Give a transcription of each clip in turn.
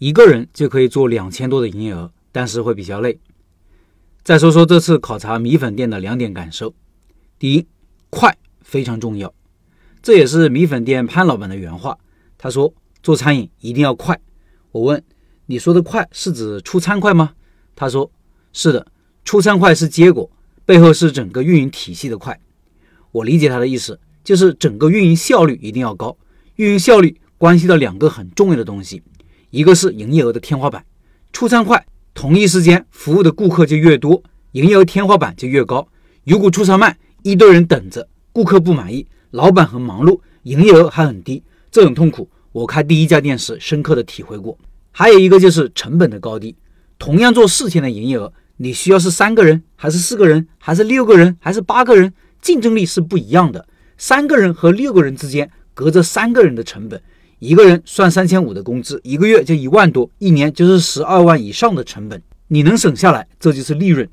一个人就可以做两千多的营业额，但是会比较累。再说说这次考察米粉店的两点感受：第一，快非常重要，这也是米粉店潘老板的原话。他说做餐饮一定要快。我问你说的快是指出餐快吗？他说是的，出餐快是结果，背后是整个运营体系的快。我理解他的意思，就是整个运营效率一定要高。运营效率关系到两个很重要的东西，一个是营业额的天花板，出餐快。同一时间服务的顾客就越多，营业额天花板就越高。如果出餐慢，一堆人等着，顾客不满意，老板很忙碌，营业额还很低，这种痛苦，我开第一家店时深刻的体会过。还有一个就是成本的高低，同样做四千的营业额，你需要是三个人，还是四个人，还是六个人，还是八个人，竞争力是不一样的。三个人和六个人之间隔着三个人的成本。一个人算三千五的工资，一个月就一万多，一年就是十二万以上的成本，你能省下来，这就是利润。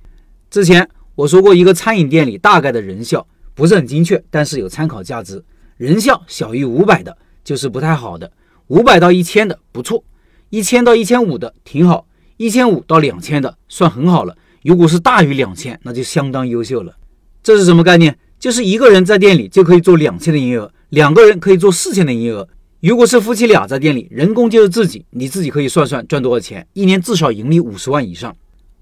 之前我说过，一个餐饮店里大概的人效不是很精确，但是有参考价值。人效小于五百的就是不太好的，五百到一千的不错，一千到一千五的挺好，一千五到两千的算很好了。如果是大于两千，那就相当优秀了。这是什么概念？就是一个人在店里就可以做两千的营业额，两个人可以做四千的营业额。如果是夫妻俩在店里，人工就是自己，你自己可以算算赚多少钱，一年至少盈利五十万以上。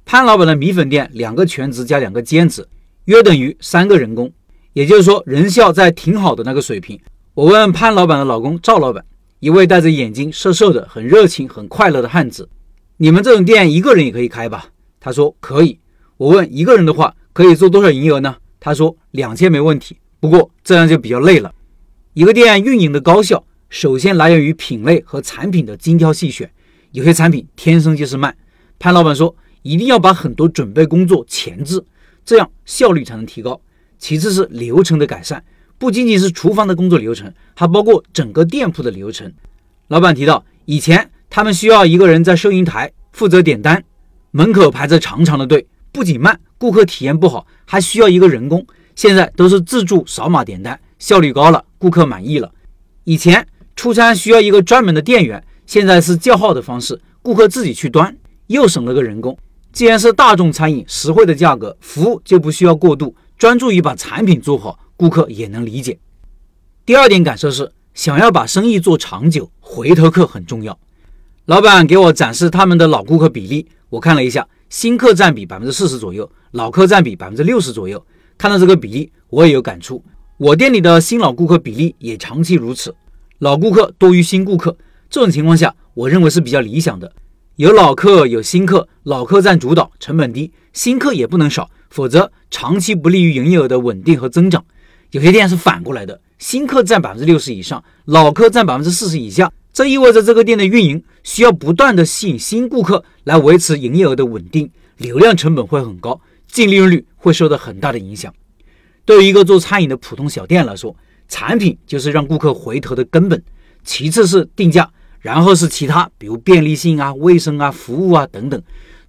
潘老板的米粉店，两个全职加两个兼职，约等于三个人工，也就是说人效在挺好的那个水平。我问潘老板的老公赵老板，一位戴着眼镜、瘦瘦的、很热情、很快乐的汉子，你们这种店一个人也可以开吧？他说可以。我问一个人的话可以做多少营业额呢？他说两千没问题，不过这样就比较累了。一个店运营的高效。首先来源于品类和产品的精挑细选，有些产品天生就是慢。潘老板说，一定要把很多准备工作前置，这样效率才能提高。其次是流程的改善，不仅仅是厨房的工作流程，还包括整个店铺的流程。老板提到，以前他们需要一个人在收银台负责点单，门口排着长长的队，不仅慢，顾客体验不好，还需要一个人工。现在都是自助扫码点单，效率高了，顾客满意了。以前。出餐需要一个专门的店员，现在是叫号的方式，顾客自己去端，又省了个人工。既然是大众餐饮，实惠的价格，服务就不需要过度，专注于把产品做好，顾客也能理解。第二点感受是，想要把生意做长久，回头客很重要。老板给我展示他们的老顾客比例，我看了一下，新客占比百分之四十左右，老客占比百分之六十左右。看到这个比例，我也有感触，我店里的新老顾客比例也长期如此。老顾客多于新顾客，这种情况下，我认为是比较理想的。有老客有新客，老客占主导，成本低；新客也不能少，否则长期不利于营业额的稳定和增长。有些店是反过来的，新客占百分之六十以上，老客占百分之四十以下，这意味着这个店的运营需要不断的吸引新顾客来维持营业额的稳定，流量成本会很高，净利润率会受到很大的影响。对于一个做餐饮的普通小店来说，产品就是让顾客回头的根本，其次是定价，然后是其他，比如便利性啊、卫生啊、服务啊等等。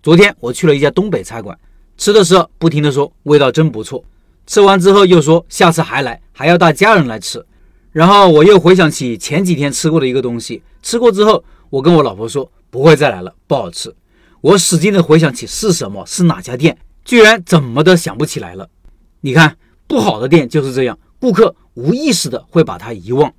昨天我去了一家东北菜馆，吃的时候不停的说味道真不错，吃完之后又说下次还来，还要带家人来吃。然后我又回想起前几天吃过的一个东西，吃过之后，我跟我老婆说不会再来了，不好吃。我使劲的回想起是什么，是哪家店，居然怎么都想不起来了。你看，不好的店就是这样，顾客。无意识的会把它遗忘。